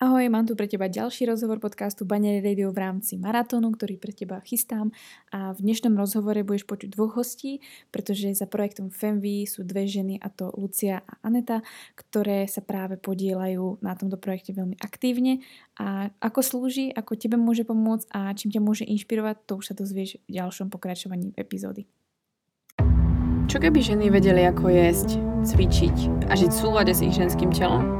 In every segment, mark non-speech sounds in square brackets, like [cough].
Ahoj, mám tu pre teba ďalší rozhovor podcastu Banery Radio v rámci maratónu, ktorý pre teba chystám a v dnešnom rozhovore budeš počuť dvoch hostí, pretože za projektom FEMVI sú dve ženy a to Lucia a Aneta, ktoré sa práve podielajú na tomto projekte veľmi aktívne a ako slúži, ako tebe môže pomôcť a čím ťa môže inšpirovať, to už sa dozvieš v ďalšom pokračovaní epizódy. Čo keby ženy vedeli, ako jesť, cvičiť a žiť v súlade s ich ženským telom?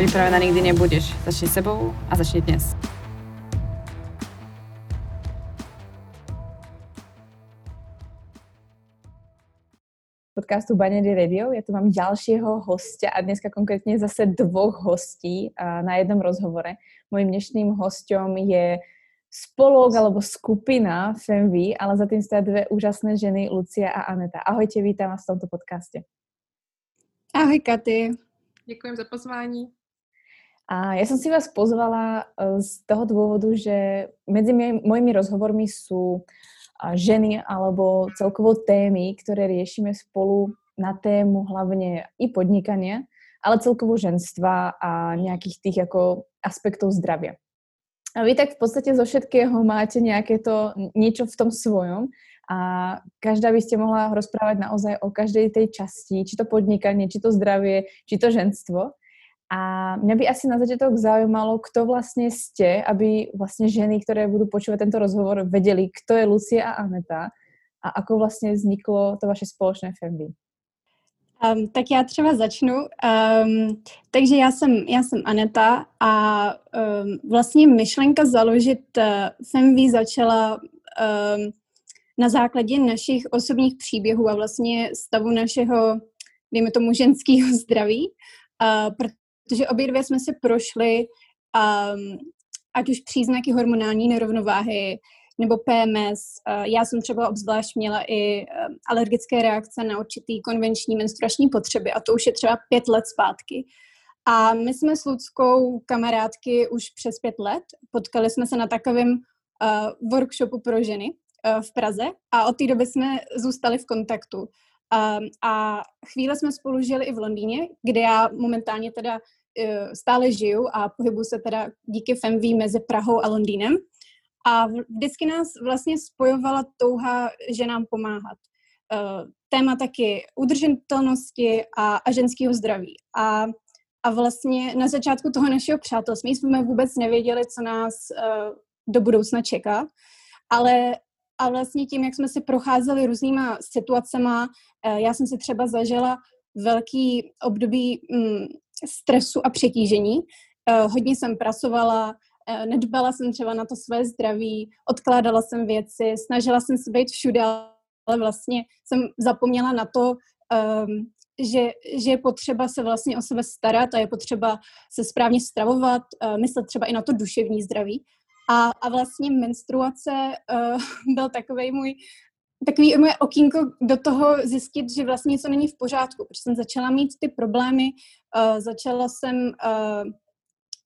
Pripravená nikdy nebudeš. Začni sebou a začni dnes. podcastu Banery Radio. Ja tu mám ďalšieho hostia a dneska konkrétne zase dvoch hostí na jednom rozhovore. Mojím dnešným hostom je spolok alebo skupina FMV, ale za tým stojí dve úžasné ženy, Lucia a Aneta. Ahojte, vítám vás v tomto podcaste. Ahoj, Katy. Děkujem za pozvání. A ja som si vás pozvala e, z toho dôvodu, že medzi mojimi rozhovormi sú ženy alebo celkovo témy, ktoré riešime spolu na tému hlavne i podnikania, ale celkovo ženstva a nejakých tých ako aspektov zdravia. A vy tak v podstate zo všetkého máte nejaké to niečo v tom svojom a každá by ste mohla rozprávať naozaj o každej tej časti, či to podnikanie, či to zdravie, či to ženstvo. A mňa by asi na začiatok zaujímalo, kto vlastne ste, aby vlastne ženy, ktoré budú počúvať tento rozhovor, vedeli, kto je Lucia a Aneta a ako vlastně vzniklo to vaše společné Femby. Um, tak já třeba začnu. Um, takže já jsem, já jsem Aneta a um, vlastně myšlenka založit uh, Femby začala um, na základě našich osobních příběhů a vlastně stavu našeho, dejme tomu, ženského zdraví, uh, protože obě dvě jsme si prošli um, ať už příznaky hormonální nerovnováhy nebo PMS. Uh, já jsem třeba obzvlášť měla i uh, alergické reakce na určitý konvenční menstruační potřeby a to už je třeba pět let zpátky. A my jsme s Ludskou kamarádky už přes pět let. Potkali jsme se na takovém uh, workshopu pro ženy uh, v Praze a od té doby jsme zůstali v kontaktu. Um, a chvíle jsme spolu žili i v Londýně, kde já momentálně teda Eh, stále žiju a pohybuju se teda díky FEMV mezi Prahou a Londýnem. A vždycky nás vlastně spojovala touha ženám pomáhat. Eh, téma taky udržitelnosti a, a ženského zdraví. A, a vlastně na začátku toho našeho přátelství jsme vůbec nevěděli, co nás uh, do budoucna čeká, ale a vlastně tím, jak jsme si procházeli různýma situacema, já jsem si třeba zažila velký období um, stresu a přetížení. Eh, hodně jsem pracovala, eh, nedbala jsem třeba na to své zdraví, odkládala jsem věci, snažila jsem se být všude, ale vlastně jsem zapomněla na to, um, že, že je potřeba se vlastně o sebe starat a je potřeba se správně stravovat, uh, myslet třeba i na to duševní zdraví. A, a vlastně menstruace uh, [laughs] byl takový můj takový moje okýnko do toho zjistit, že vlastně něco není v pořádku, protože jsem začala mít ty problémy, uh, začala jsem uh,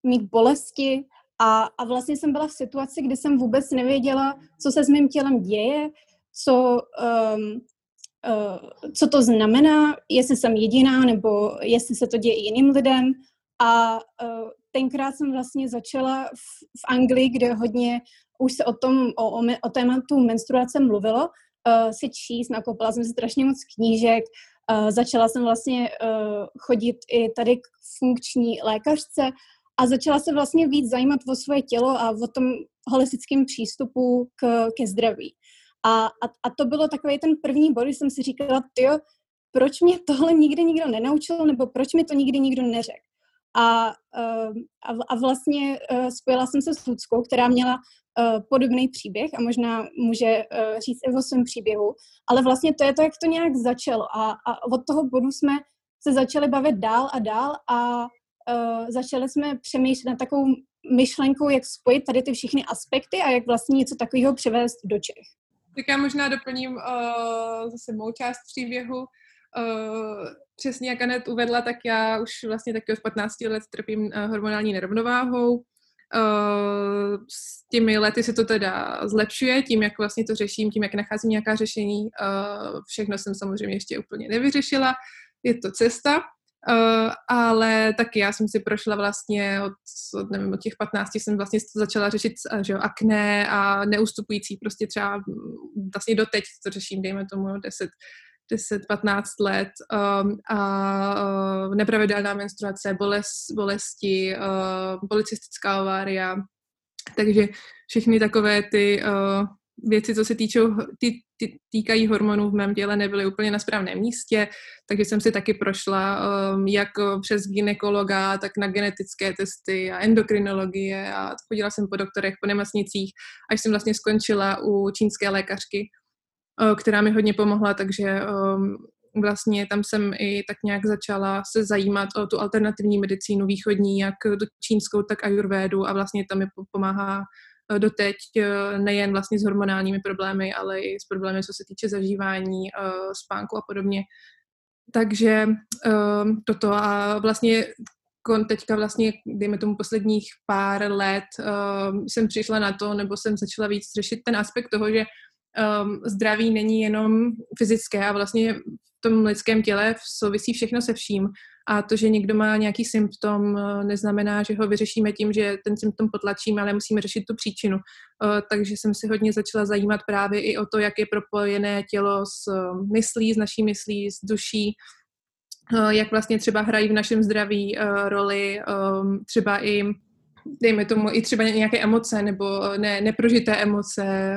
mít bolesti a, a vlastně jsem byla v situaci, kdy jsem vůbec nevěděla, co se s mým tělem děje, co, um, uh, co to znamená, jestli jsem jediná, nebo jestli se to děje jiným lidem. A uh, tenkrát jsem vlastně začala v, v Anglii, kde hodně už se o tom, o, o, o tématu menstruace mluvilo, uh, si číst, nakoupila jsem si strašně moc knížek, uh, začala jsem vlastně uh, chodit i tady k funkční lékařce a začala se vlastně víc zajímat o svoje tělo a o tom holistickém přístupu k, ke zdraví. A, a, a to bylo takový ten první bod, kdy jsem si říkala, tyjo, proč mě tohle nikdy nikdo nenaučil, nebo proč mi to nikdy nikdo neřekl. A, a, a vlastně spojila jsem se s Ludskou, která měla uh, podobný příběh a možná může uh, říct i o svém příběhu, ale vlastně to je to, jak to nějak začalo a, a od toho bodu jsme se začali bavit dál a dál a uh, začali jsme přemýšlet na takovou myšlenkou, jak spojit tady ty všechny aspekty a jak vlastně něco takového převést do Čech. Tak já možná doplním uh, zase mou část příběhu. Uh, přesně jak Anet uvedla, tak já už vlastně taky od 15 let trpím uh, hormonální nerovnováhou. Uh, s těmi lety se to teda zlepšuje, tím, jak vlastně to řeším, tím, jak nacházím nějaká řešení. Uh, všechno jsem samozřejmě ještě úplně nevyřešila. Je to cesta. Uh, ale taky já jsem si prošla vlastně od, od, nevím, od těch 15 jsem vlastně začala řešit že jo, akné a neustupující prostě třeba vlastně doteď to řeším, dejme tomu 10, 10-15 let um, a uh, nepravidelná menstruace, bolest, bolesti, uh, policistická ovária, takže všechny takové ty uh, věci, co se týčou, ty, ty, týkají hormonů v mém těle, nebyly úplně na správném místě, takže jsem si taky prošla um, jak přes ginekologa, tak na genetické testy a endokrinologie a chodila jsem po doktorech, po nemocnicích, až jsem vlastně skončila u čínské lékařky, která mi hodně pomohla, takže um, vlastně tam jsem i tak nějak začala se zajímat o tu alternativní medicínu východní, jak tu čínskou, tak ajurvédu a vlastně tam mi pomáhá Eh, doteď eh, nejen vlastně s hormonálními problémy, ale i s problémy, co se týče zažívání, eh, spánku a podobně. Takže toto a vlastně teďka vlastně, dejme tomu posledních pár let, jsem přišla na to, nebo jsem začala víc řešit ten aspekt toho, že zdraví není jenom fyzické a vlastně v tom lidském těle souvisí všechno se vším. A to, že někdo má nějaký symptom, eh, neznamená, že ho vyřešíme tím, že ten symptom potlačíme, ale musíme řešit tu příčinu. Eh, takže jsem si hodně začala zajímat právě i o to, jak je propojené tělo s eh, myslí, s naší myslí, s duší, jak vlastně třeba hrají v našem zdraví roli, třeba i dejme tomu i třeba nějaké emoce nebo ne, neprožité emoce,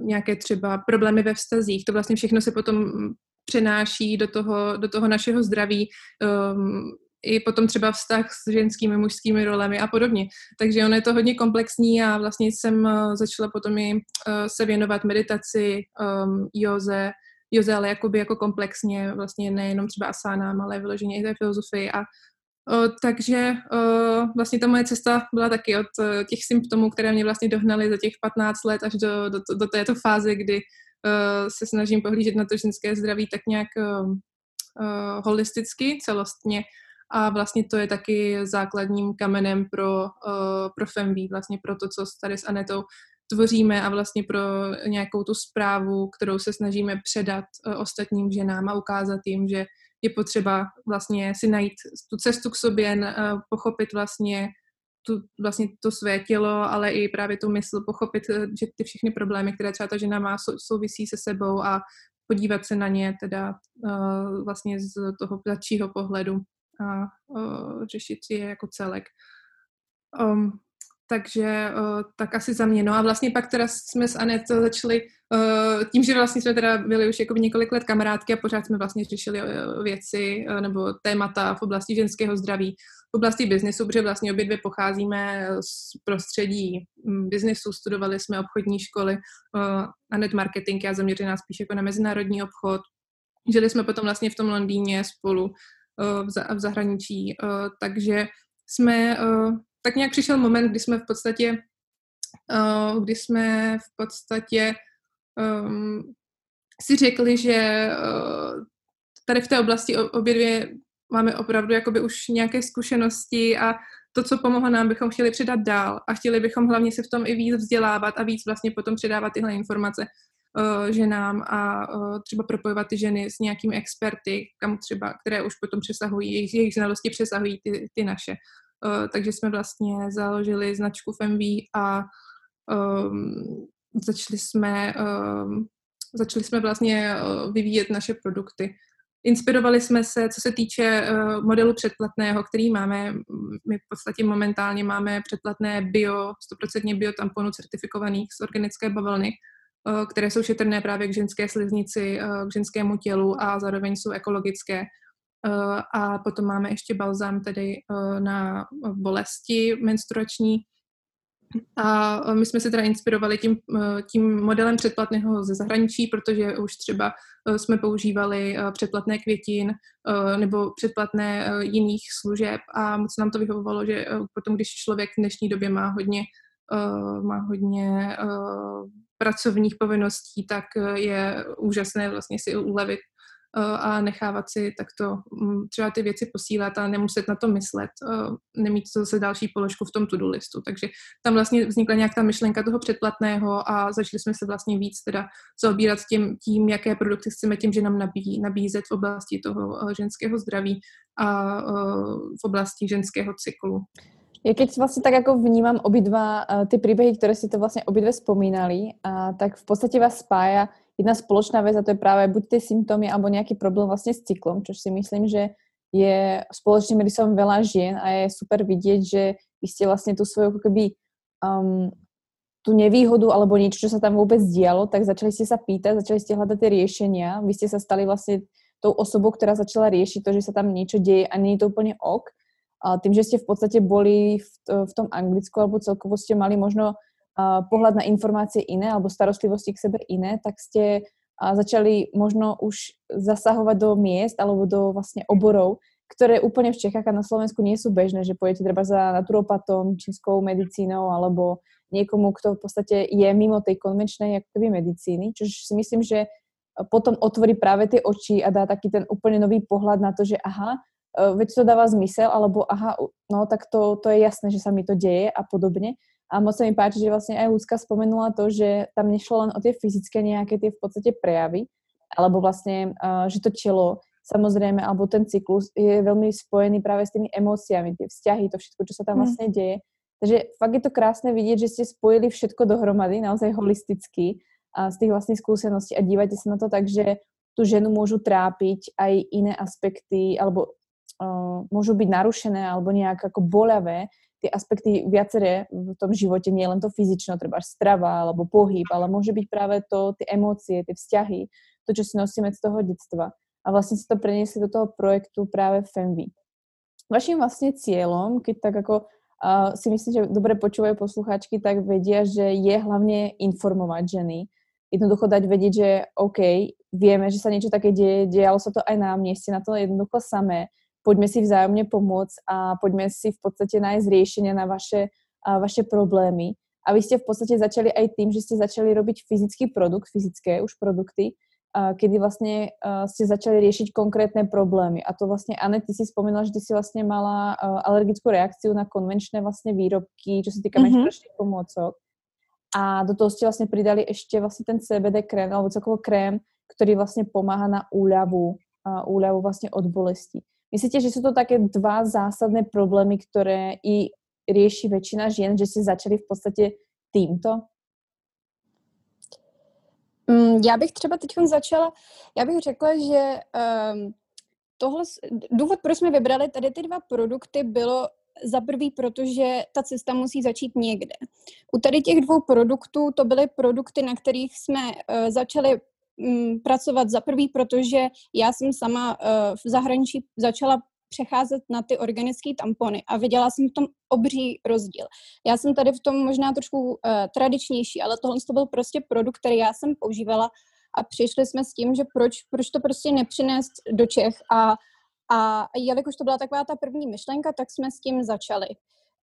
nějaké třeba problémy ve vztazích. To vlastně všechno se potom přenáší do toho, do toho našeho zdraví. Um, i potom třeba vztah s ženskými, mužskými rolemi a podobně. Takže ono je to hodně komplexní a vlastně jsem uh, začala potom i uh, se věnovat meditaci, um, joze, joze, ale jakoby jako komplexně, vlastně nejenom třeba asánám, ale vyloženě i té filozofii a takže uh, vlastně ta moje cesta byla taky od uh, těch symptomů, které mě vlastně dohnaly za těch 15 let až do, do, do této fáze, kdy se snažím pohlížet na to ženské zdraví tak nějak holisticky, celostně. A vlastně to je taky základním kamenem pro, pro FEMV, vlastně pro to, co tady s Anetou tvoříme a vlastně pro nějakou tu zprávu, kterou se snažíme předat ostatním ženám a ukázat jim, že je potřeba vlastně si najít tu cestu k sobě, uh, pochopit vlastně tu, vlastně to své tělo, ale i právě tu mysl, pochopit, eh, že ty všechny problémy, které třeba ta žena má, sou, souvisí se sebou a podívat se na ně teda uh, vlastně z toho začího pohledu a uh, řešit je jako celek. Um, takže uh, tak asi za mě. No a vlastně pak teda jsme s Anet začali, uh, tím, že vlastně jsme teda byli už jako několik let kamarádky a pořád jsme vlastně řešili uh, věci uh, nebo témata v oblasti ženského zdraví, v oblasti biznesu, protože vlastně obě dvě pocházíme z prostředí mm, biznesu, studovali jsme obchodní školy uh, a net marketing, já zaměřená spíš jako na mezinárodní obchod. Žili jsme potom vlastně v tom Londýně spolu uh, v, za, v zahraničí, uh, takže jsme, tak nějak přišel moment, kdy jsme v podstatě, uh, kdy jsme v podstatě um, si řekli, že uh, tady v té oblasti obě dvě máme opravdu jakoby už nějaké zkušenosti a to, co pomohlo nám, bychom chtěli předat dál a chtěli bychom hlavně se v tom i víc vzdělávat a víc vlastně potom předávat tyhle informace uh, ženám a uh, třeba propojovat ty ženy s nějakými experty, kam třeba, které už potom přesahují, jejich, jejich znalosti přesahují ty, ty naše. Uh, takže jsme vlastně založili značku FMV a um, začali jsme um, začali jsme vlastně uh, vyvíjet naše produkty. Inspirovali jsme se, co se týče uh, modelu předplatného, který máme, my v podstatě momentálně máme předplatné bio, 100% bio tamponů certifikovaných z organické bavlny, které jsou šetrné právě k ženské sliznici, k ženskému tělu a zároveň jsou ekologické. Uh, a potom máme ještě balzám tedy uh, na bolesti menstruační, A my jsme se teda inspirovali tím, tím modelem předplatného ze zahraničí, protože už třeba jsme používali předplatné květin nebo předplatné jiných služeb. A moc nám to vyhovovalo, že potom, když člověk v dnešní době má hodně, má hodně pracovních povinností, tak je úžasné vlastně si ulevit Eh, a nechávat si takto mm, třeba ty věci posílat a nemuset na to myslet, eh, nemít to zase další položku v tom to-do listu. Takže tam vlastně vznikla nějak ta myšlenka toho předplatného a začali jsme se vlastně víc teda zaobírat tím, tím jaké produkty chceme tím, že nám nabí, nabízet v oblasti toho eh, ženského zdraví a v oblasti ženského cyklu. Ja keď vlastne tak ako vnímam obidva uh, ty príbehy, ktoré si to vlastne obidve spomínali, uh, tak v podstate vás spája jedna spoločná vec a to je práve buď tie symptómy alebo nejaký problém vlastne s cyklom, čo si myslím, že je spoločným rysom veľa žien a je super vidieť, že vy ste vlastne tú svoju ako keby um, tú nevýhodu alebo niečo, čo sa tam vôbec dialo, tak začali ste sa pýtať, začali ste hľadať tie riešenia, vy ste sa stali vlastne tou osobou, ktorá začala riešiť to, že sa tam niečo deje a je to úplne ok. A tým, že ste v podstate boli v, v tom Anglicku alebo celkovo ste mali možno pohľad na informácie iné alebo starostlivosti k sebe iné, tak ste začali možno už zasahovať do miest alebo do vlastne oborov, ktoré úplne v Čechách a na Slovensku nie sú bežné, že pôjdete treba za naturopatom, čínskou medicínou alebo niekomu, kto v podstate je mimo tej konvenčnej akoby medicíny, čo si myslím, že potom otvorí práve tie oči a dá taký ten úplne nový pohľad na to, že aha, e, veď to dáva zmysel, alebo aha, no tak to, to je jasné, že sa mi to deje a podobne. A moc sa mi páči, že vlastne aj Ľudská spomenula to, že tam nešlo len o tie fyzické nejaké tie v podstate prejavy, alebo vlastne, uh, že to telo samozrejme, alebo ten cyklus je veľmi spojený práve s tými emóciami, tie vzťahy, to všetko, čo sa tam mm. vlastne deje. Takže fakt je to krásne vidieť, že ste spojili všetko dohromady, naozaj holisticky a z tých vlastných skúseností a dívajte sa na to tak, že tú ženu môžu trápiť aj iné aspekty, alebo uh, môžu byť narušené, alebo nejak ako bolavé, tie aspekty viaceré v tom živote, nie len to fyzično, treba strava alebo pohyb, ale môže byť práve to, tie emócie, tie vzťahy, to, čo si nosíme z toho detstva. A vlastne si to preniesli do toho projektu práve FEMVI. Vaším vlastne cieľom, keď tak ako uh, si myslím, že dobre počúvajú poslucháčky, tak vedia, že je hlavne informovať ženy. Jednoducho dať vedieť, že OK, vieme, že sa niečo také deje, dialo sa to aj nám, nie ste na to jednoducho samé poďme si vzájomne pomôcť a poďme si v podstate nájsť riešenia na vaše, a vaše problémy. A vy ste v podstate začali aj tým, že ste začali robiť fyzický produkt, fyzické už produkty, a kedy vlastne uh, ste začali riešiť konkrétne problémy. A to vlastne, Anet, ty si spomínala, že ty si vlastne mala alergickú reakciu na konvenčné vlastne výrobky, čo sa týka mm-hmm. menštruačných pomôcok. A do toho ste vlastne pridali ešte vlastne ten CBD krém, alebo celkovo krém, ktorý vlastne pomáha na úľavu, úľavu vlastne od bolesti. Myslíte, že sú to také dva zásadné problémy, ktoré i rieši väčšina žien, že si začali v podstatě týmto? Mm, já bych třeba teď začala, já bych řekla, že um, tohle, důvod, proč jsme vybrali tady ty dva produkty, bylo za prvý, protože ta cesta musí začít někde. U tady těch dvou produktů to byly produkty, na kterých jsme uh, začali pracovat za prvý, protože já jsem sama uh, v zahraničí začala přecházet na ty organické tampony a viděla jsem v tom obří rozdíl. Já jsem tady v tom možná trošku uh, tradičnější, ale tohle to byl prostě produkt, který já jsem používala a přišli jsme s tím, že proč, proč to prostě nepřinést do Čech a, a jelikož to byla taková ta první myšlenka, tak jsme s tím začali.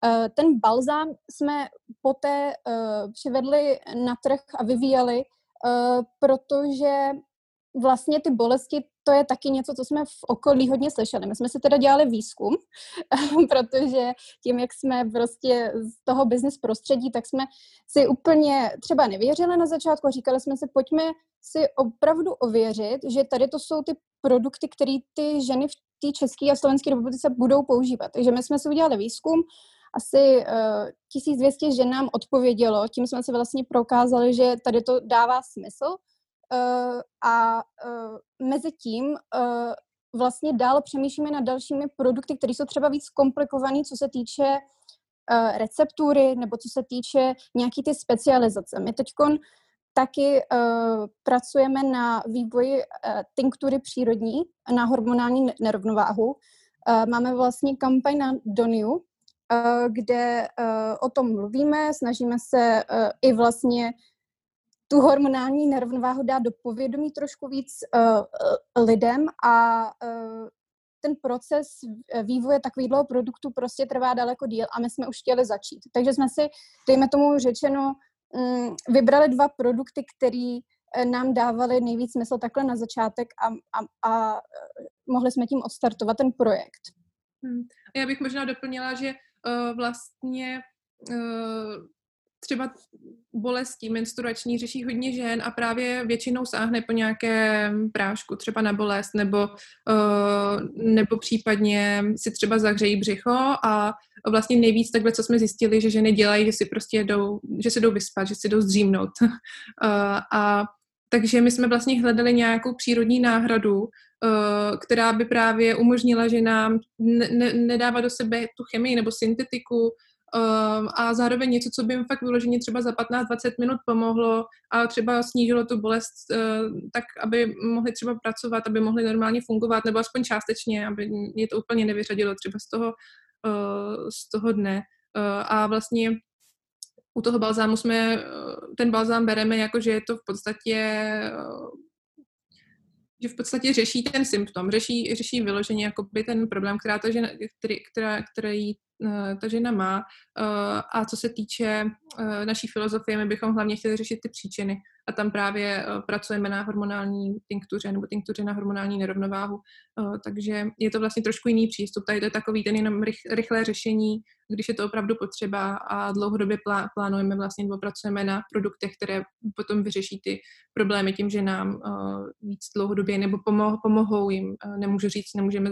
Uh, ten balzám jsme poté uh, přivedli na trh a vyvíjeli Eh, protože vlastně ty bolesti, to je taky něco, co jsme v okolí hodně slyšeli. My jsme si teda dělali výzkum, [laughs] protože tím, jak jsme prostě z toho business prostředí, tak jsme si úplně třeba nevěřili na začátku a říkali jsme si, pojďme si opravdu ověřit, že tady to jsou ty produkty, které ty ženy v té České a Slovenské republice budou používat. Takže my jsme si udělali výzkum, asi uh, eh, 1200 žen nám odpovědělo, tím jsme si vlastně prokázali, že tady to dává smysl uh, a uh, mezi tím uh, vlastně dál přemýšlíme nad dalšími produkty, které jsou třeba víc komplikované, co se týče uh, receptury nebo co se týče nějaký ty specializace. My teď taky uh, pracujeme na vývoji uh, tinktury přírodní na hormonální nerovnováhu. Uh, máme vlastně kampaň na Doniu, kde o tom mluvíme, snažíme se i vlastně tu hormonální nerovnováhu dát do povědomí trošku víc lidem a ten proces vývoje takového produktu prostě trvá daleko díl a my jsme už chtěli začít. Takže jsme si, dejme tomu řečeno, mm, vybrali dva produkty, které eh, nám dávaly nejvíc smysl takhle na začátek a, a, a eh, mohli jsme tím odstartovat ten projekt. Hmm. Já bych možná doplnila, že uh, vlastně uh, třeba bolesti menstruační řeší hodně žen a právě většinou sáhne po nějakém prášku, třeba na bolest, nebo, uh, nebo případně si třeba zahřejí břicho a vlastně nejvíc takhle, co jsme zjistili, že ženy dělají, že si prostě jdou, že se jdou vyspat, že si jdou zdřímnout. [laughs] a takže my jsme vlastně hledali nějakou přírodní náhradu, uh, která by právě umožnila, že nám ne, ne, nedává do sebe tu chemii nebo syntetiku, Um, a zároveň něco, co by jim fakt vyloženě třeba za 15-20 minut pomohlo a třeba snížilo tu bolest uh, tak, aby mohli třeba pracovat, aby mohli normálně fungovat, nebo aspoň částečně, aby je to úplně nevyřadilo třeba z toho, z toho dne. A vlastně u toho balzámu jsme, ten balzám bereme jako, že je to v podstatě že v podstatě řeší ten symptom, řeší, řeší vyloženě jakoby ten problém, která ta žena, který, která, který Eh, ta žena má. Eh, a co se týče eh, naší filozofie, my bychom hlavně chtěli řešit ty příčiny a tam právě pracujeme na hormonální tinktuře nebo tinktuře na hormonální nerovnováhu. Takže je to vlastně trošku jiný přístup. Tady to je takový ten jenom rychlé řešení, když je to opravdu potřeba a dlouhodobě plánujeme vlastně nebo pracujeme na produktech, které potom vyřeší ty problémy tím, že nám víc dlouhodobě nebo pomohou jim. Nemůžu říct, nemůžeme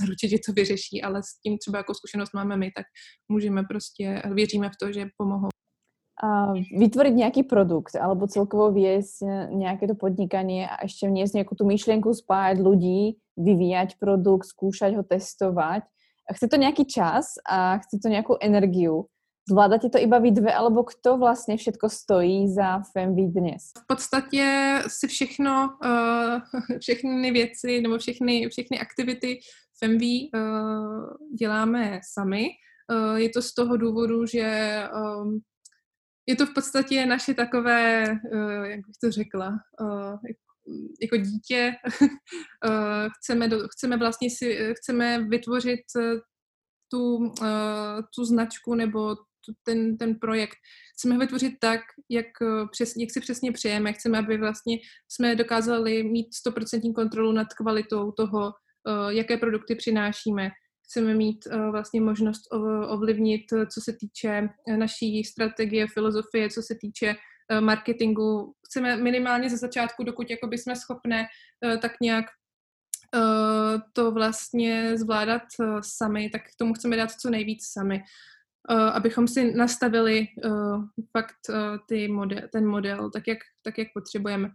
zaručit, že to vyřeší, ale s tím třeba jako zkušenost máme my, tak můžeme prostě, věříme v to, že pomohou. A vytvoriť nejaký produkt alebo celkovo viesť nejaké to podnikanie a ešte vniesť nejakú tú myšlienku, spájať ľudí, vyvíjať produkt, skúšať ho testovať. Chce to nejaký čas a chce to nejakú energiu. Zvládáte to iba vy dve, alebo kto vlastně všetko stojí za FEMV dnes? V podstatě si všechno, uh, [laughs] všechny věci nebo všechny, všechny aktivity FEMV uh, děláme sami. Je to z toho důvodu, že je to v podstatě naše takové, uh, jak bych to řekla, uh, jako dítě. uh, [laughs] chceme, do, chceme vlastně si, chceme vytvořit tu, tu značku nebo ten, ten projekt. Chceme ho vytvořit tak, jak, přes, jak si přesně přejeme. Chceme, aby vlastně jsme dokázali mít 100% kontrolu nad kvalitou toho, jaké produkty přinášíme chceme mít uh, vlastně možnost ovlivnit, eh, co se týče eh, naší strategie, filozofie, co se týče marketingu. Chceme minimálně ze začátku, dokud jakoby jsme schopné tak nějak to vlastně zvládat sami, tak k tomu chceme dát co nejvíc sami. Abychom si nastavili fakt ty model, ten model tak jak, tak, jak potřebujeme.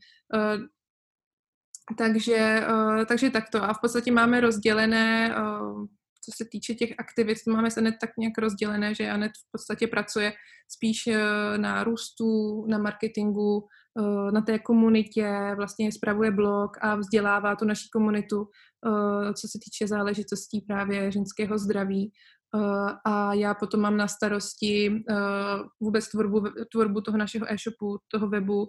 Takže, takže takto. A v podstatě máme rozdělené co se týče těch aktivit, máme se hned tak nějak rozdělené, že Anet v podstatě pracuje spíš eh, na růstu, na marketingu, eh, na té komunitě, vlastně spravuje blog a vzdělává tu naší komunitu, eh, co se týče záležitostí právě ženského zdraví. A já potom mám na starosti vůbec tvorbu, tvorbu toho našeho e-shopu, toho webu,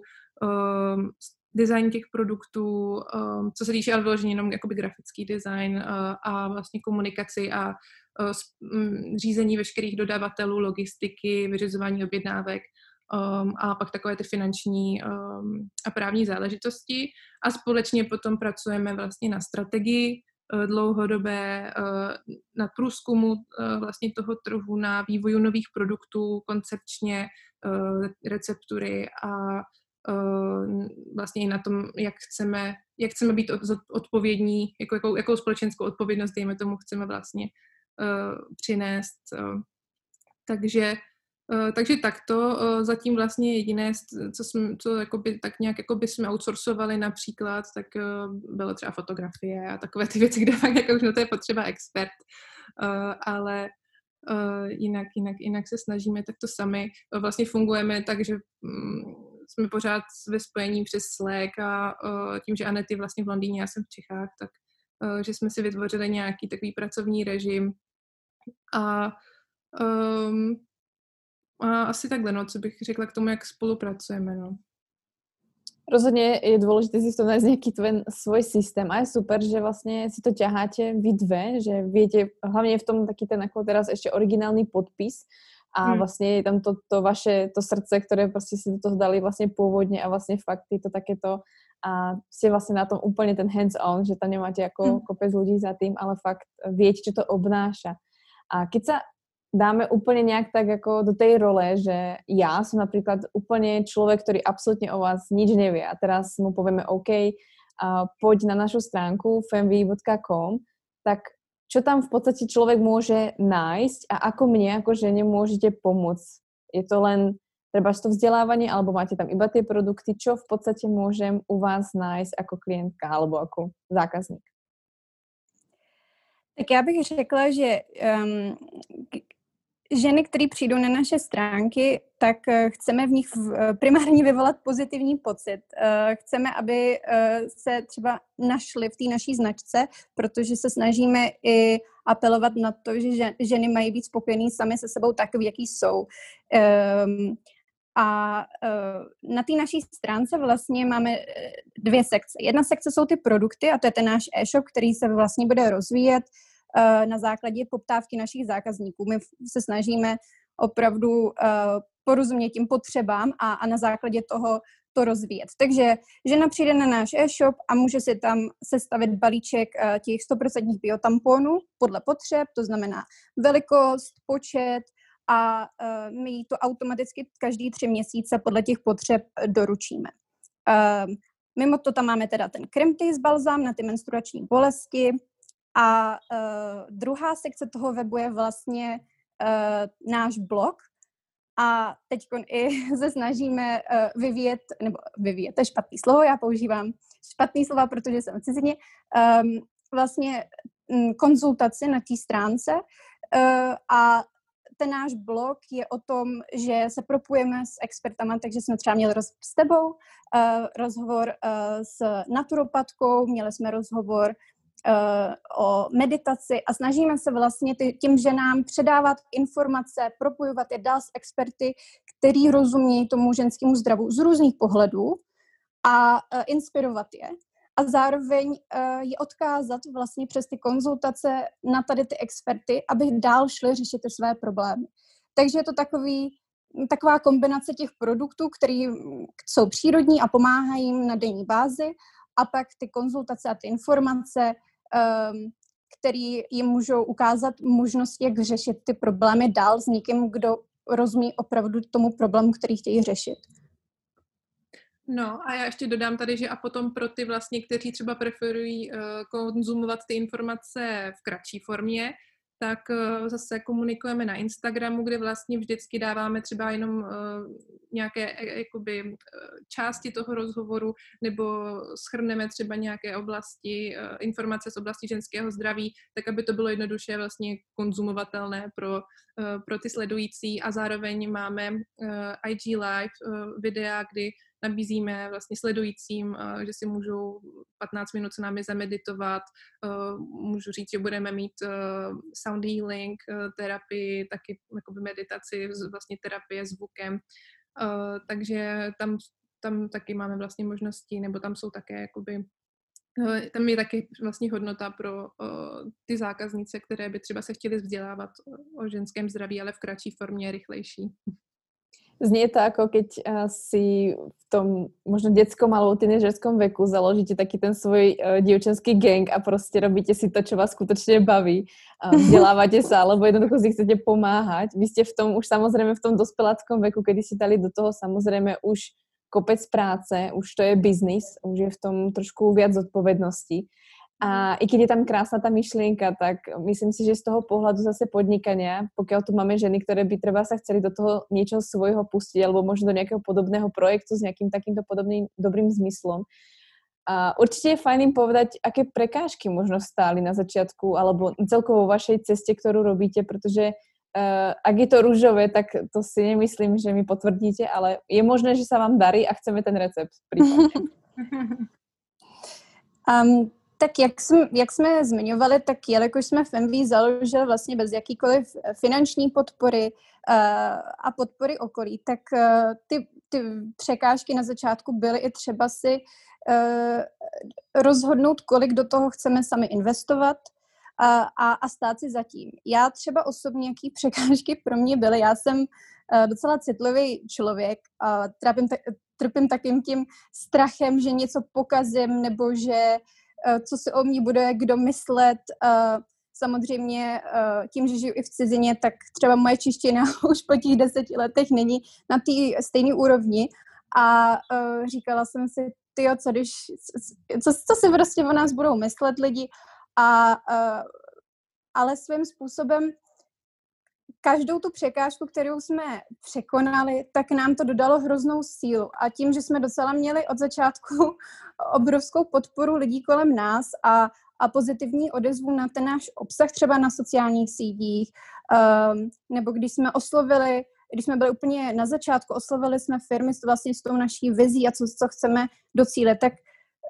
design těch produktů, um, co se týče ale vyloženě jenom jakoby grafický design uh, a vlastně komunikaci a uh, um, řízení veškerých dodavatelů, logistiky, vyřizování objednávek um, a pak takové ty finanční um, a právní záležitosti. A společně potom pracujeme vlastně na strategii uh, dlouhodobé, uh, na průzkumu uh, vlastně toho trhu, na vývoju nových produktů, koncepčně, receptury a vlastně i na tom, jak chceme, jak chceme být odpovědní, jako, jakou, jakou společenskou odpovědnost, dejme tomu, chceme vlastně uh, přinést. Takže Uh, takže takto uh, zatím vlastně jediné, co, jsme, co jakoby, tak nějak jakoby jsme outsourcovali například, tak uh, bylo třeba fotografie a takové ty věci, kde fakt jako, no to je potřeba expert, uh, ale uh, jinak, jinak, jinak se snažíme takto sami. Uh, vlastně fungujeme tak, že um, jsme pořád ve spojení přes Slack a tím, že Anety vlastně v Londýně, já jsem v Čechách, tak že jsme si vytvořili nějaký takový pracovní režim a Um, a asi takhle, no, co bych řekla k tomu, jak spolupracujeme, no. Rozhodně je důležité si tom nájsť nějaký ten svůj systém a je super, že vlastně si to ťaháte vy dve, že viete, hlavně v tom taký ten jako teraz ještě originální podpis a hmm. vlastně je tam to, to vaše, to srdce, které prostě si do toho dali vlastně původně a vlastně fakt je to takéto a ste vlastně na tom úplně ten hands-on, že tam nemáte jako hmm. kopec ľudí za tým, ale fakt viete, čo to obnáša. A keď sa dáme úplně nějak tak jako do tej role, že já jsem například úplně člověk, který absolutně o vás nič nevie a teraz mu povieme OK, a poď na našu stránku femv.com, tak čo tam v podstate člověk může nájsť a ako mne, ako žene môžete pomôcť? Je to len treba to vzdelávanie, alebo máte tam iba tie produkty, čo v podstate môžem u vás nájsť ako klientka alebo ako zákazník? Tak já bych řekla, že um, ženy, které přijdou na naše stránky, tak uh, chceme v nich uh, primárně vyvolat pozitivní pocit. Uh, chceme, aby se třeba našly v té naší značce, protože se snažíme i apelovat na to, že ženy mají být spokojený sami se sebou takový, jaký jsou. Um, a na té naší stránce vlastně máme eh, dvě sekce. Jedna sekce jsou ty produkty a to je ten náš e-shop, který se vlastně bude rozvíjet na základě poptávky našich zákazníků. My se snažíme opravdu uh, porozumět tím potřebám a, a na základě toho to rozvíjet. Takže žena přijde na náš e-shop a může si tam sestavit balíček uh, těch 100% biotamponů podle potřeb, to znamená velikost, počet, a my jí to automaticky každý tři měsíce podle těch potřeb doručíme. Mimo to tam máme teda ten Kremtis balzam na ty menstruační bolesti a uh, druhá sekce toho webu je vlastně uh, náš blog, a teď i [laughs] se snažíme uh, vyvíjet, nebo vyvíjet, to je špatný slovo, já používám špatný slova, protože jsem v cizině, um, vlastně um, konzultaci na té stránce. Uh, a ten náš blog je o tom, že se propujeme s expertama, takže jsme třeba měli rozhovor s tebou, uh, rozhovor uh, s naturopatkou, měli jsme rozhovor o meditaci a snažíme se vlastně tím ženám předávat informace, propojovat je dál s experty, který rozumí tomu ženskému zdravu z různých pohledů a uh, inspirovat je a zároveň uh, je odkázat vlastně přes ty konzultace na tady ty experty, aby dál šli řešit ty své problémy. Takže je to takový, taková kombinace těch produktů, které jsou přírodní a pomáhají jim na denní bázi a pak ty konzultace a ty informace, um, které jim můžou ukázat možnosti, jak řešit ty problémy dál s někým, kdo rozumí opravdu tomu problému, který chtějí řešit. No a já ještě dodám tady, že a potom pro ty vlastně, kteří třeba preferují uh, konzumovat ty informace v kratší formě, tak uh, zase komunikujeme na Instagramu, kde vlastně vždycky dáváme třeba jenom uh, nějaké jakoby, uh, části toho rozhovoru nebo schrneme třeba nějaké oblasti, informace z oblasti ženského zdraví, tak aby to bylo jednoduše vlastně konzumovatelné pro, pro ty sledující. A zároveň máme IG Live videa, kdy nabízíme vlastně sledujícím, eh, že si můžou 15 minut s námi zameditovat. Eh, můžu říct, že budeme mít eh, sound healing terapii, taky jakoby meditaci, vlastně terapie zvukem. Takže tam, tam taky máme vlastně možnosti, nebo tam jsou také jakoby tam je taky vlastně hodnota pro ty zákaznice, které by třeba se chtěly vzdělávat o ženském zdraví, ale v kratší formě, rychlejší. Znie to ako keď uh, si v tom možno detskom alebo tínežerskom veku založíte taký ten svoj uh, dievčenský gang a prostě robíte si to, čo vás skutečne baví. [laughs] Uh, vzdelávate sa, alebo jednoducho si chcete pomáhať. Vy ste v tom už samozrejme v tom dospeláckom veku, kedy si dali do toho samozrejme už kopec práce, už to je biznis, už je v tom trošku viac zodpovednosti. A i keď je tam krásna tá myšlienka, tak myslím si, že z toho pohľadu zase podnikania, pokiaľ tu máme ženy, ktoré by treba sa chceli do toho niečo svojho pustiť, alebo možno do nejakého podobného projektu s nejakým takýmto podobným dobrým zmyslom, a určite je fajn im povedať, aké prekážky možno stáli na začiatku alebo celkovo vo vašej ceste, ktorú robíte, pretože uh, ak je to rúžové, tak to si nemyslím, že mi potvrdíte, ale je možné, že sa vám darí a chceme ten recept. um, [laughs] tak jak, jsme, jak jsme zmiňovali, tak jelikož jsme FMV založili vlastně bez jakýkoliv finanční podpory uh, a podpory okolí, tak uh, ty, ty překážky na začátku byly i třeba si uh, rozhodnout, kolik do toho chceme sami investovat a, a, stát si zatím. Já třeba osobně, jaký [laughs] překážky pro mě byly, já jsem docela citlivý člověk a trpím, trpím takým tím strachem, že něco pokazím nebo že co si o mě bude kdo myslet. Uh, samozřejmě tím, že žiju i v cizině, tak třeba moje čeština [laughs] už po těch deseti letech není na té stejné úrovni. A říkala jsem si, ty co když, co, co si prostě o nás budou myslet lidi a ale svým způsobem každou tu překážku, kterou jsme překonali, tak nám to dodalo hroznou sílu. A tím, že jsme docela měli od začátku [laughs] obrovskou podporu lidí kolem nás a, a pozitivní odezvu na ten náš obsah třeba na sociálních sítích, um, nebo když jsme oslovili, když jsme byli úplně na začátku, oslovili jsme firmy s, vlastně s tou naší vizí a co, co chceme docílit, tak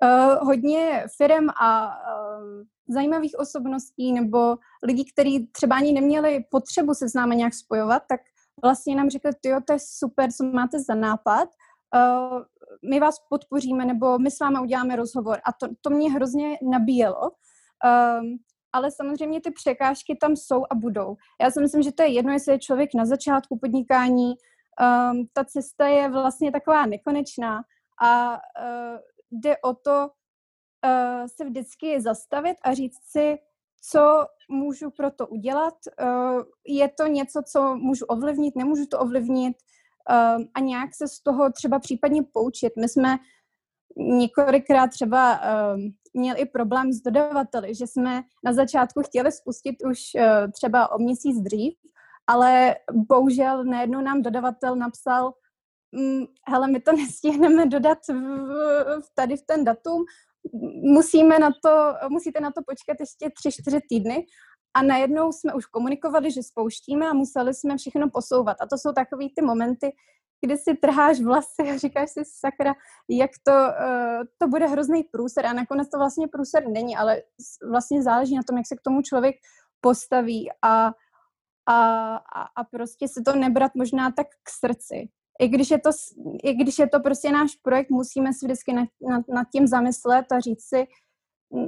uh, hodně firm a uh, zajímavých osobností nebo lidí, kteří třeba ani neměli potřebu se s námi nějak spojovat, tak vlastně nám řekli, jo, to je super, co máte za nápad, uh, my vás podpoříme nebo my s vámi uděláme rozhovor. A to, to mě hrozně nabíjelo. Um, ale samozřejmě ty překážky tam jsou a budou. Já si myslím, že to je jedno, jestli je člověk na začátku podnikání, um, ta cesta je vlastně taková nekonečná a uh, jde o to uh, se vždycky zastavit a říct si, co můžu pro to udělat. Uh, je to něco, co můžu ovlivnit, nemůžu to ovlivnit uh, a nějak se z toho třeba případně poučit. My jsme několikrát třeba uh, měl i problém s dodavateli, že jsme na začátku chtěli spustit už uh, třeba o měsíc dřív, ale bohužel najednou nám dodavatel napsal, mm, hele, my to [laughs] nestihneme dodat v, v, tady v ten datum, musíme na to, musíte na to počkat ještě tři, čtyři týdny a najednou jsme už komunikovali, že spouštíme a museli jsme všechno posouvat. A to jsou takové ty momenty, kdy si trháš vlasy a říkáš si, sakra, jak to, uh, to bude hrozný průser. A nakonec to vlastně průser není, ale vlastně záleží na tom, jak se k tomu člověk postaví a, a, a, prostě si to nebrat možná tak k srdci i když je to, i když je to prostě náš projekt, musíme si vždycky nad, nad, nad tím zamyslet a říct si,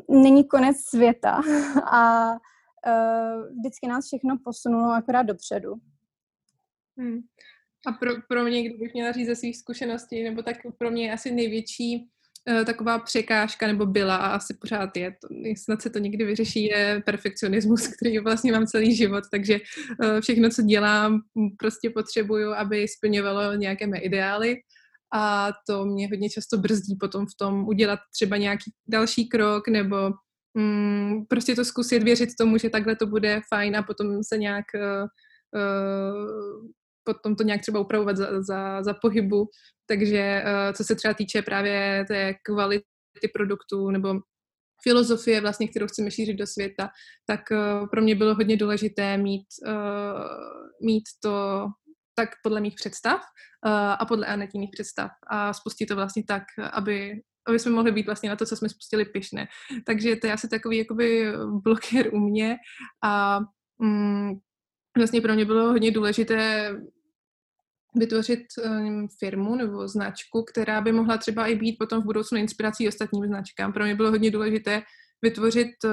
není konec světa [laughs] a uh, vždycky nás všechno posunulo akorát dopředu. Hmm. A pro, pro mě, kdybych měla říct ze svých zkušeností, nebo tak pro mě je asi největší taková překážka, nebo byla a asi pořád je, to, snad se to někdy vyřeší, je perfekcionismus, [laughs] který vlastně mám celý život, takže eh, všechno, co dělám, prostě potřebuju, aby splňovalo nějaké mé ideály. A to mě hodně často brzdí potom v tom udělat třeba nějaký další krok nebo mm, prostě to zkusit věřit tomu, že takhle to bude fajn a potom se nějak uh, potom to nějak třeba upravovat za, za, za pohybu. Takže uh, co se třeba týče právě té kvality produktů nebo filozofie, vlastně, kterou chceme šířit do světa, tak uh, pro mě bylo hodně důležité mít, uh, mít to tak podle mých představ a podle Anetiných představ a spustit to vlastně tak, aby aby jsme mohli být vlastně na to, co jsme spustili pišné. Takže to je asi takový jakoby blokér u mě a mm, vlastně pro mě bylo hodně důležité vytvořit firmu nebo značku, která by mohla třeba i být potom v budoucnu inspirací ostatním značkám. Pro mě bylo hodně důležité vytvořit uh,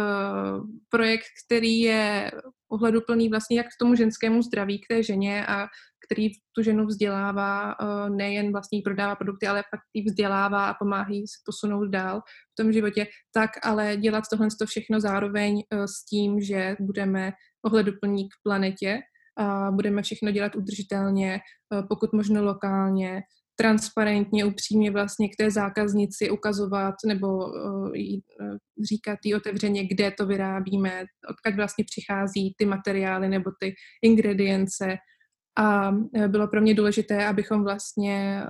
projekt, který je ohleduplný vlastně jak k tomu ženskému zdraví, k té ženě a který tu ženu vzdělává, uh, nejen vlastně prodává produkty, ale pak ji vzdělává a pomáhá se posunout dál v tom životě, tak ale dělat tohle všechno zároveň uh, s tím, že budeme ohleduplní k planetě a budeme všechno dělat udržitelně, eh, pokud možno lokálně, transparentně, upřímně vlastně k té zákaznici ukazovat nebo uh, říkat jí otevřeně, kde to vyrábíme, odkud vlastně přichází ty materiály nebo ty ingredience. A bylo pro mě důležité, abychom vlastně,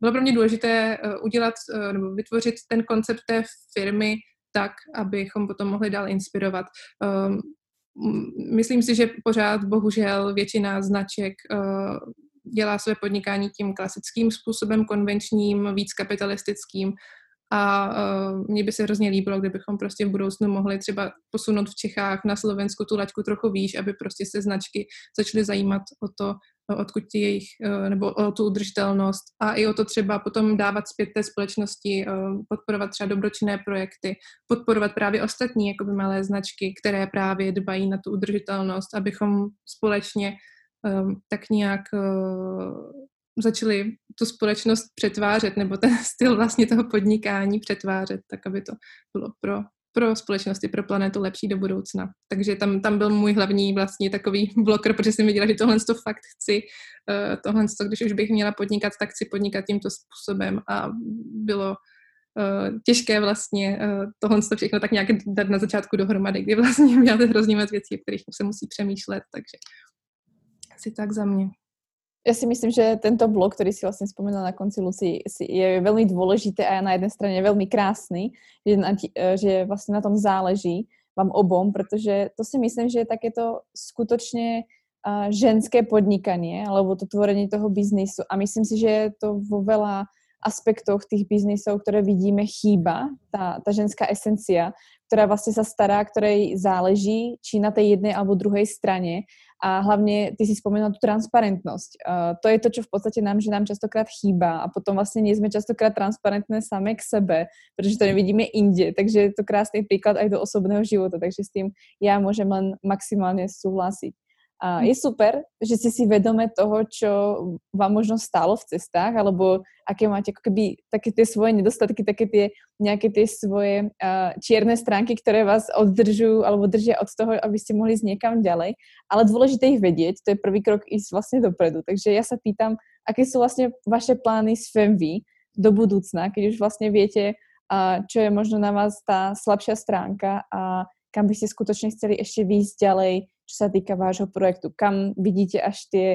bylo pro mě důležité udělat nebo vytvořit ten koncept té firmy tak, abychom potom mohli dál inspirovat. Myslím si, že pořád bohužel většina značek uh, dělá své podnikání tím klasickým způsobem, konvenčním, víc kapitalistickým. A uh, mně by se hrozně líbilo, kdybychom prostě v budoucnu mohli třeba posunout v Čechách na Slovensku tu laťku trochu výš, aby prostě se značky začaly zajímat o to, odkud ti jejich, uh, nebo o tu udržitelnost a i o to třeba potom dávat zpět té společnosti, uh, podporovat třeba dobročinné projekty, podporovat právě ostatní jakoby malé značky, které právě dbají na tu udržitelnost, abychom společně tak nějak začali tu společnost přetvářet, nebo ten [laughs] styl vlastně toho podnikání přetvářet, tak aby to bylo pro, pro společnosti, pro planetu lepší do budoucna. Takže tam, tam byl můj hlavní vlastně takový [laughs] blokr, protože jsem viděla, že tohle to fakt chci, uh, tohle to, když už bych měla podnikat, tak chci podnikat tímto způsobem a bylo uh, těžké vlastně uh, tohle to všechno tak nějak dát na začátku dohromady, kdy [laughs] vlastně měláte hrozně moc věcí, o kterých se musí přemýšlet, takže asi tak za mě ja si myslím, že tento blog, ktorý si vlastne spomínal na konci Luci, je veľmi dôležité a na jednej strane veľmi krásny, že, na, e, že vlastne na tom záleží vám obom, protože to si myslím, že je takéto skutočne ženské podnikanie alebo to tvorenie toho biznisu. A myslím si, že je to vo veľa aspektoch tých biznisov, ktoré vidíme, chýba tá, tá ženská esencia, ktorá vlastne sa stará, ktorej záleží, či na tej jednej alebo druhej strane a hlavne ty si spomenul tú transparentnosť. Uh, to je to, čo v podstate nám, že nám častokrát chýba a potom vlastne nie sme častokrát transparentné same k sebe, pretože to nevidíme inde, takže je to krásny príklad aj do osobného života, takže s tým ja môžem len maximálne súhlasiť. A je super, že ste si vedome toho, čo vám možno stálo v cestách, alebo aké máte ako keby také tie svoje nedostatky, také tie nejaké tie svoje uh, čierne stránky, ktoré vás oddržujú alebo držia od toho, aby ste mohli ísť niekam ďalej. Ale dôležité ich vedieť, to je prvý krok ísť vlastne dopredu. Takže ja sa pýtam, aké sú vlastne vaše plány s FEMV do budúcna, keď už vlastne viete, uh, čo je možno na vás tá slabšia stránka a kam by ste skutočne chceli ešte výjsť ďalej, čo sa týka vášho projektu? Kam vidíte až tie,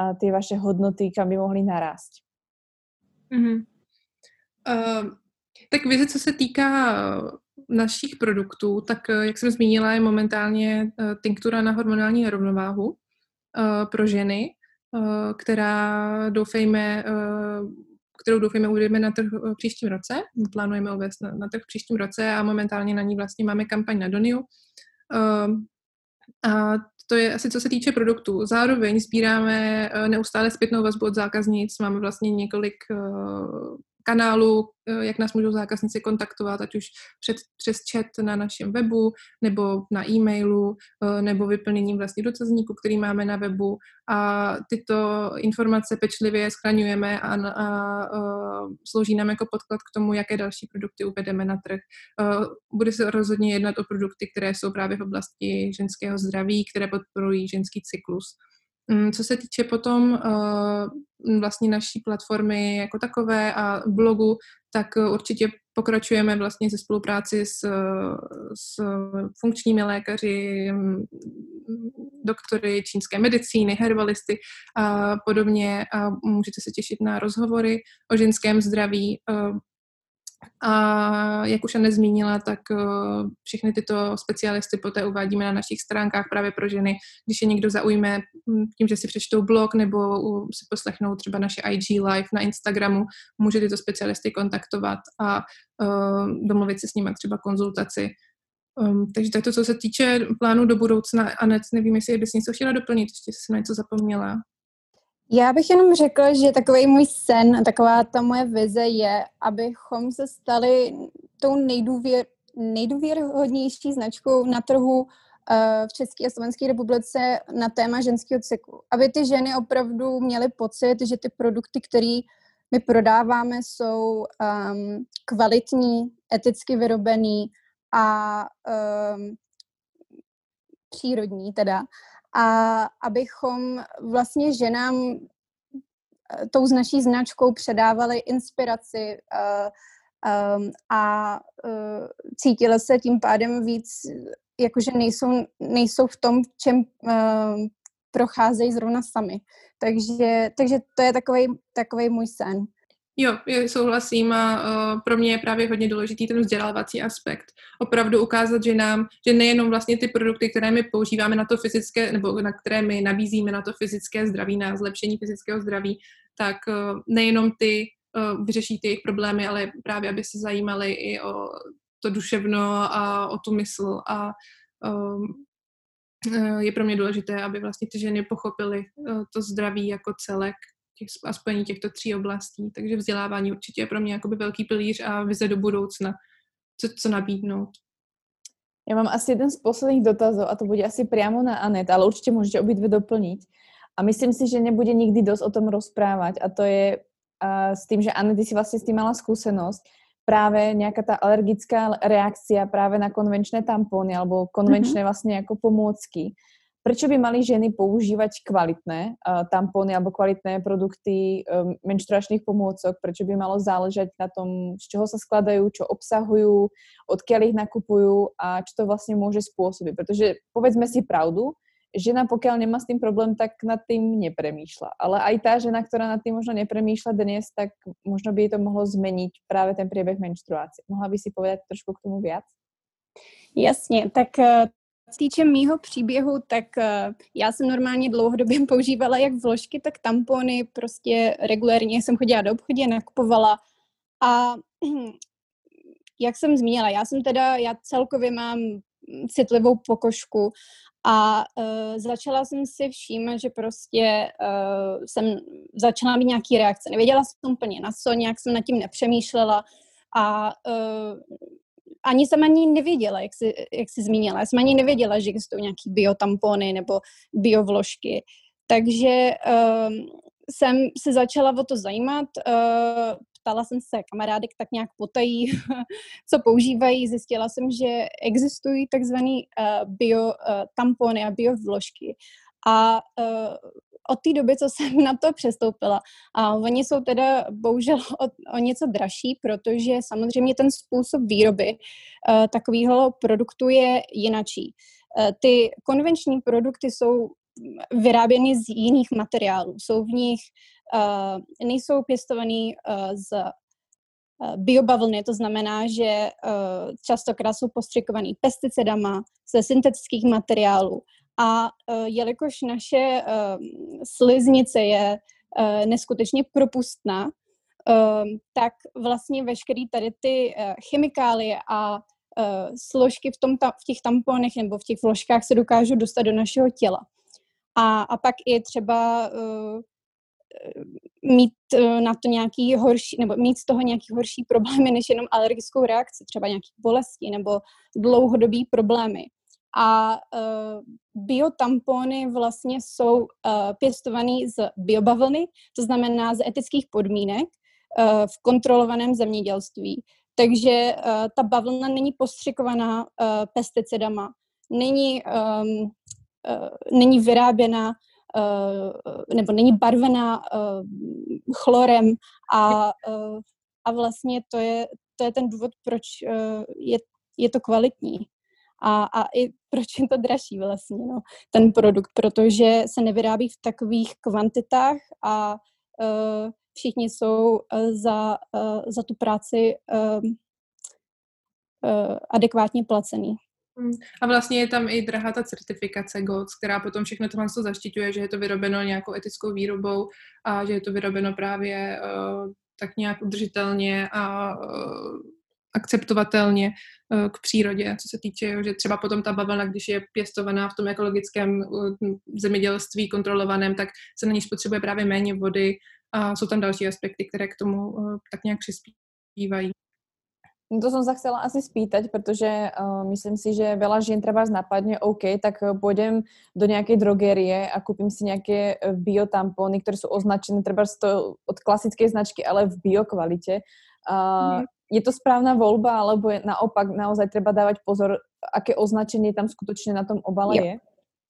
a tie vaše hodnoty, kam by mohly narást? Mm-hmm. Uh, tak vize, co se týká našich produktů, tak jak jsem zmínila, je momentálně uh, tinktura na hormonální nerovnováhu pro ženy, která doufejme, kterou doufejme uvedeme na trh v příštím roce. Plánujeme uvést na, na trh v příštím roce a momentálně na ní vlastně máme kampaň na Doniu. Uh, a to je asi co se týče produktů. Zároveň sbíráme eh, neustále zpětnou vazbu od zákaznic. Máme vlastně několik eh, kanálů, eh, jak nás můžou zákazníci kontaktovat, ať už před, přes chat na našem webu, nebo na e-mailu, nebo vyplněním vlastně dotazníku, který máme na webu. A tyto informace pečlivě schraňujeme a, a, a slouží nám jako podklad k tomu, jaké další produkty uvedeme na trh. Bude se rozhodně jednat o produkty, které jsou právě v oblasti ženského zdraví, které podporují ženský cyklus. Mm, co se týče potom uh, vlastně naší platformy jako takové a blogu, tak určitě pokračujeme vlastně ze spolupráci s, s funkčními lékaři, mm, doktory čínské medicíny, herbalisty a podobně a můžete se těšit na rozhovory o ženském zdraví. A jak už Anne zmínila, tak eh, všechny tyto specialisty poté uvádíme na našich stránkách právě pro ženy. Když je někdo zaujme hm, tím, že si přečtou blog nebo si poslechnou třeba naše IG live na Instagramu, může tyto specialisty kontaktovat a uh, domluvit se s nimi třeba konzultaci. Um, takže to, co se týče plánu do budoucna, Anet, nevím, jestli bys něco chtěla doplnit, ještě jsi na něco zapomněla. Já bych jenom řekla, že takový můj sen a taková ta moje vize je, abychom se stali tou nejdůvěr, nejdůvěrhodnější značkou na trhu uh, v České a Slovenské republice na téma ženského cyklu. Aby ty ženy opravdu měly pocit, že ty produkty, které my prodáváme, jsou um, kvalitní, eticky vyrobený a um, přírodní teda a abychom vlastně ženám eh, tou z naší značkou předávali inspiraci uh, um, a uh, cítili se tím pádem víc, jakože nejsou, nejsou v tom, v čem uh, procházejí zrovna sami. Takže, takže to je takový můj sen. Jo, souhlasím a uh, pro mě je právě hodně důležitý ten vzdělávací aspekt. Opravdu ukázat, že nám, že nejenom vlastně ty produkty, které my používáme na to fyzické, nebo na které my nabízíme na to fyzické zdraví, na zlepšení fyzického zdraví, tak uh, nejenom ty uh, vyřeší ty jejich problémy, ale právě, aby se zajímali i o to duševno a o tu mysl a um, je pro mě důležité, aby vlastně ty ženy pochopily to zdraví jako celek těch, a spojení těchto tří oblastí. Takže vzdělávání určitě je pro mě jakoby velký pilíř a vize do budoucna, co, co nabídnout. Já mám asi jeden z posledních dotazů a to bude asi priamo na Anet, ale určitě můžete obidve doplnit. A myslím si, že nebude nikdy dost o tom rozprávať a to je uh, s tým, že Anet, ty si vlastně s tím mala skúsenosť, práve nejaká tá alergická reakcia práve na konvenčné tampóny alebo konvenčné mm-hmm. vlastne ako pomôcky. Prečo by mali ženy používať kvalitné uh, tampóny alebo kvalitné produkty um, menštruačných pomôcok? Prečo by malo záležať na tom, z čoho sa skladajú, čo obsahujú, odkiaľ ich nakupujú a čo to vlastne môže spôsobiť? Pretože povedzme si pravdu, žena, pokiaľ nemá s tým problém, tak nad tým nepremýšľa. Ale aj tá žena, ktorá nad tým možno nepremýšľa dnes, tak možno by to mohlo zmeniť práve ten priebeh menštruácie. Mohla by si povedať trošku k tomu viac? Jasně, tak co týče mýho příběhu, tak eh, já jsem normálně dlouhodobě [laughs] používala jak vložky, tak tampony, prostě regulérně jsem chodila do obchodě, nakupovala. A [clears throat] jak jsem zmínila, já jsem teda, já celkově mám citlivou pokožku. A uh, začala jsem si všímat, že prostě uh, jsem začala mít nějaký reakce. Nevěděla jsem úplně na co, nějak jsem nad tím nepřemýšlela. A uh, ani jsem ani nevěděla, jak jsi, jak jsi zmínila. Já jsem ani nevěděla, že existují nějaký biotampony nebo biovložky. Takže uh, jsem se začala o to zajímat. Uh, ptala jsem se kamarádek tak nějak potají, [laughs] co používají. Zjistila jsem, že existují takzvané uh, bio uh, tampony a bio vložky. A uh, od té doby, co [laughs] jsem na to přestoupila. A oni jsou teda bohužel o, o něco dražší, protože samozřejmě ten způsob výroby uh, takového produktu je jinačí. Uh, ty konvenční produkty jsou vyráběny z jiných materiálů. Jsou v nich uh, nejsou pěstovaný uh, z biobavlny, to znamená, že častokrát jsou postřikovaný pesticidama ze syntetických materiálů. A uh, jelikož naše uh, sliznice je uh, neskutečně propustná, tak vlastně veškerý tady ty chemikálie a složky v, tom v těch tamponech nebo v těch vložkách se dokážou dostat do našeho těla. A, a pak i třeba mít na to nějaký horší, nebo mít z toho nějaký horší problémy, než jenom alergickou reakci, třeba nějaký bolesti nebo dlouhodobý problémy. A uh, biotampony vlastně jsou uh, pěstovaný z biobavlny, to znamená z etických podmínek uh, v kontrolovaném zemědělství. Takže uh, ta bavlna není postřikovaná uh, pesticidama, není, um, uh, není vyráběna Eh, nebo není barvená eh, chlorem a, eh, a vlastně to je, to je ten důvod, proč je, je to kvalitní. A, a i proč je to dražší vlastně, no, ten produkt, protože se nevyrábí v takových kvantitách a uh, všichni jsou uh, za, uh, za tu práci uh, uh, adekvátně placený. Hmm. A vlastně je tam i drahá ta certifikace GOTS, která potom všechno tohle to zaštiťuje, že je to vyrobeno nějakou etickou výrobou a že je to vyrobeno právě uh, tak nějak udržitelně a uh, akceptovatelně uh, k přírodě, co se týče, že třeba potom ta bavlna, když je pěstovaná v tom ekologickém uh, zemědělství kontrolovaném, tak se na ní spotřebuje právě méně vody a jsou tam další aspekty, které k tomu uh, tak nějak přispívají. No to som sa chcela asi spýtať, pretože uh, myslím si, že veľa žien treba napadne, OK, tak eh, pôjdem do nejakej drogérie a kúpim si nejaké eh, biotampóny, ktoré sú označené treba od klasickej značky, ale v biokvalite. Uh, mm. Je to správna voľba, alebo je naopak naozaj treba dávať pozor, aké označení tam skutočne na tom obale jo. je?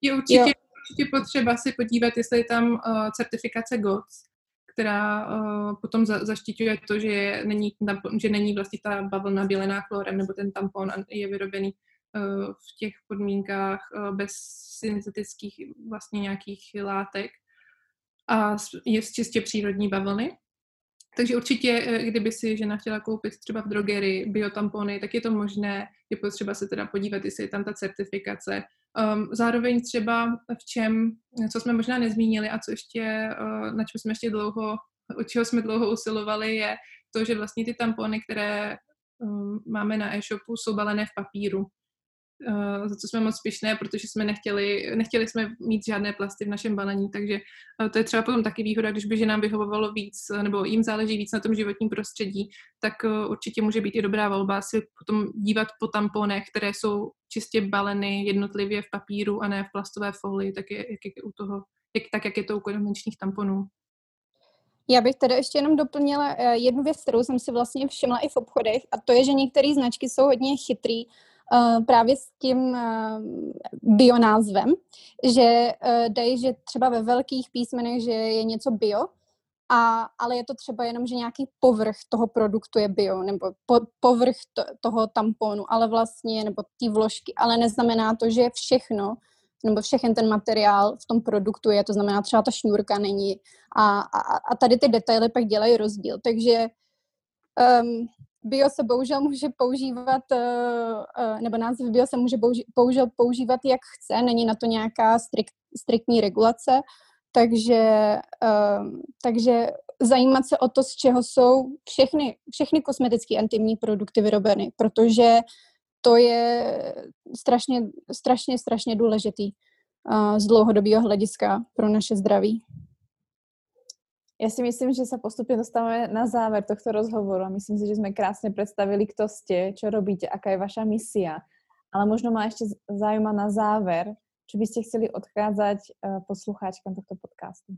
Je určitě, jo. určitě potřeba si podívat, jestli je tam uh, certifikace GOTS, která uh, potom za, zaštiťuje to, že není, že není vlastně ta bavlna bělená chlorem nebo ten tampon je vyrobený uh, v těch podmínkách uh, bez syntetických vlastně nějakých látek a je z čistě přírodní bavlny. Takže určitě, kdyby si žena chtěla koupit třeba v drogerii biotampony, tak je to možné, je potřeba se teda podívat, jestli je tam ta certifikace, Um, zároveň třeba v čem, co jsme možná nezmínili a co ještě, uh, na čem jsme ještě dlouho o čeho jsme dlouho usilovali, je to, že vlastně ty tampony, které um, máme na e-shopu, jsou balené v papíru. Uh, za co jsme moc spíšné, protože jsme nechtěli, nechtěli jsme mít žádné plasty v našem balení, takže uh, to je třeba potom taky výhoda, když by že nám vyhovovalo víc, nebo jim záleží víc na tom životním prostředí, tak určitě může být i dobrá volba si potom dívat po tamponech, které jsou čistě baleny jednotlivě v papíru a ne v plastové folii, tak, je, jak je u toho, jak, tak jak je to u konvenčních tamponů. Já bych tedy ještě jenom doplnila eh, jednu věc, kterou jsem si vlastně všimla i v obchodech, a to je, že některé značky jsou hodně chytrý právě s tím uh, bionázvem, že uh, dají, že třeba ve velkých písmenech, že je něco bio, a, ale je to třeba jenom, že nějaký povrch toho produktu je bio, nebo po, povrch to, toho tamponu, ale vlastně, nebo ty vložky, ale neznamená to, že všechno nebo všechen ten materiál v tom produktu je, to znamená třeba ta šňůrka není a, a, a tady ty detaily pak dělají rozdíl, takže um, bio se bohužel může používat, uh, uh, nebo název bio se může bohužel používat jak chce, není na to nějaká strikt, striktní regulace, takže, um, takže zajímat se o to, z čeho jsou všechny, všechny kosmetické intimní produkty vyrobeny, protože to je strašně, strašně, strašně důležitý z dlouhodobého hlediska pro naše zdraví. Já si myslím, že se postupně dostáváme na záver tohto rozhovoru a myslím si, že jsme krásně představili, kto jste, čo robíte, aká je vaša misia. Ale možno má ještě zájma na záver, čo byste chceli odkázať uh, poslucháčkám tohto podcastu.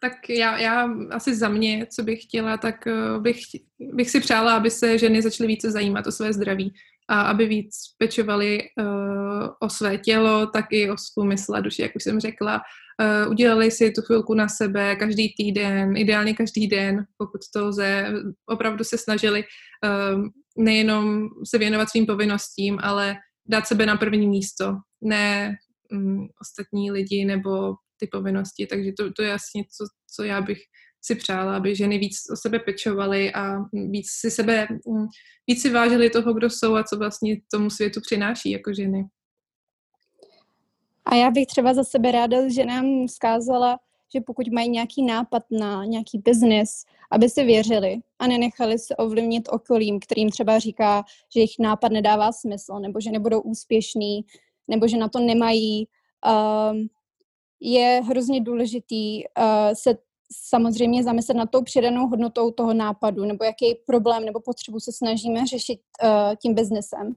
Tak já, já asi za mě, co bych chtěla, tak uh, bych, bych si přála, aby se ženy začaly více zajímat o své zdraví a aby víc pečovali uh, o své tělo, tak i o svou mysl a duši, jak už jsem řekla. Uh, udělali si tu chvilku na sebe každý týden, ideálně každý den, pokud to lze. Opravdu se snažili uh, nejenom se věnovat svým povinnostím, ale dát sebe na první místo, ne um, ostatní lidi nebo ty povinnosti. Takže to, to je asi něco, co já bych si přála, aby ženy víc o sebe pečovaly a víc si sebe, mm, víc si vážili toho, kdo jsou a co vlastně tomu světu přináší jako ženy. A já bych třeba za sebe ráda že nám zkázala, že pokud mají nějaký nápad na nějaký biznis, aby si věřili a nenechali se ovlivnit okolím, kterým třeba říká, že jejich nápad nedává smysl, nebo že nebudou úspěšní, nebo že na to nemají. Um, je hrozně důležitý uh, se samozřejmě zamyslet nad tou přidanou hodnotou toho nápadu, nebo jaký problém nebo potřebu se snažíme řešit uh, tím biznesem.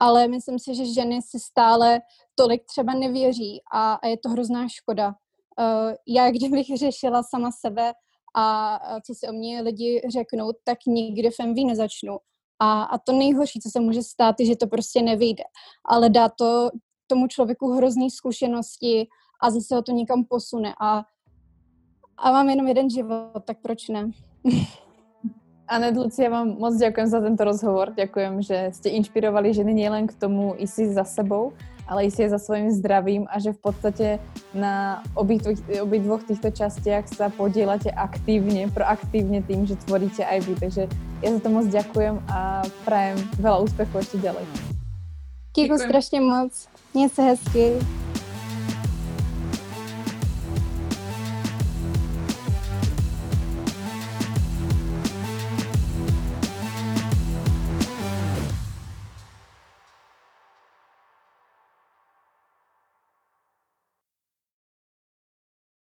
Ale myslím si, že ženy si stále tolik třeba nevěří a, a je to hrozná škoda. Uh, já, [laughs] kdybych řešila sama sebe a, a co si o mě lidi řeknou, tak nikdy v MV nezačnu. A, a to nejhorší, co se může stát, je, že to prostě nevyjde. Ale dá to tomu člověku hrozný zkušenosti a zase ho to někam posune. A a mám jenom jeden život, tak proč ne? [laughs] Anet, Lucia, vám moc děkuji za tento rozhovor. Děkuji, že jste inšpirovali ženy nejen k tomu i si za sebou, ale i si za svým zdravím a že v podstatě na obých, obých dvoch těchto částiach se podílete aktivně, proaktivně tím, že tvoríte aj vy. Takže já za to moc děkuji a prajem veľa úspěchů ještě ďalej. Děkuji strašně moc. Měj se hezky.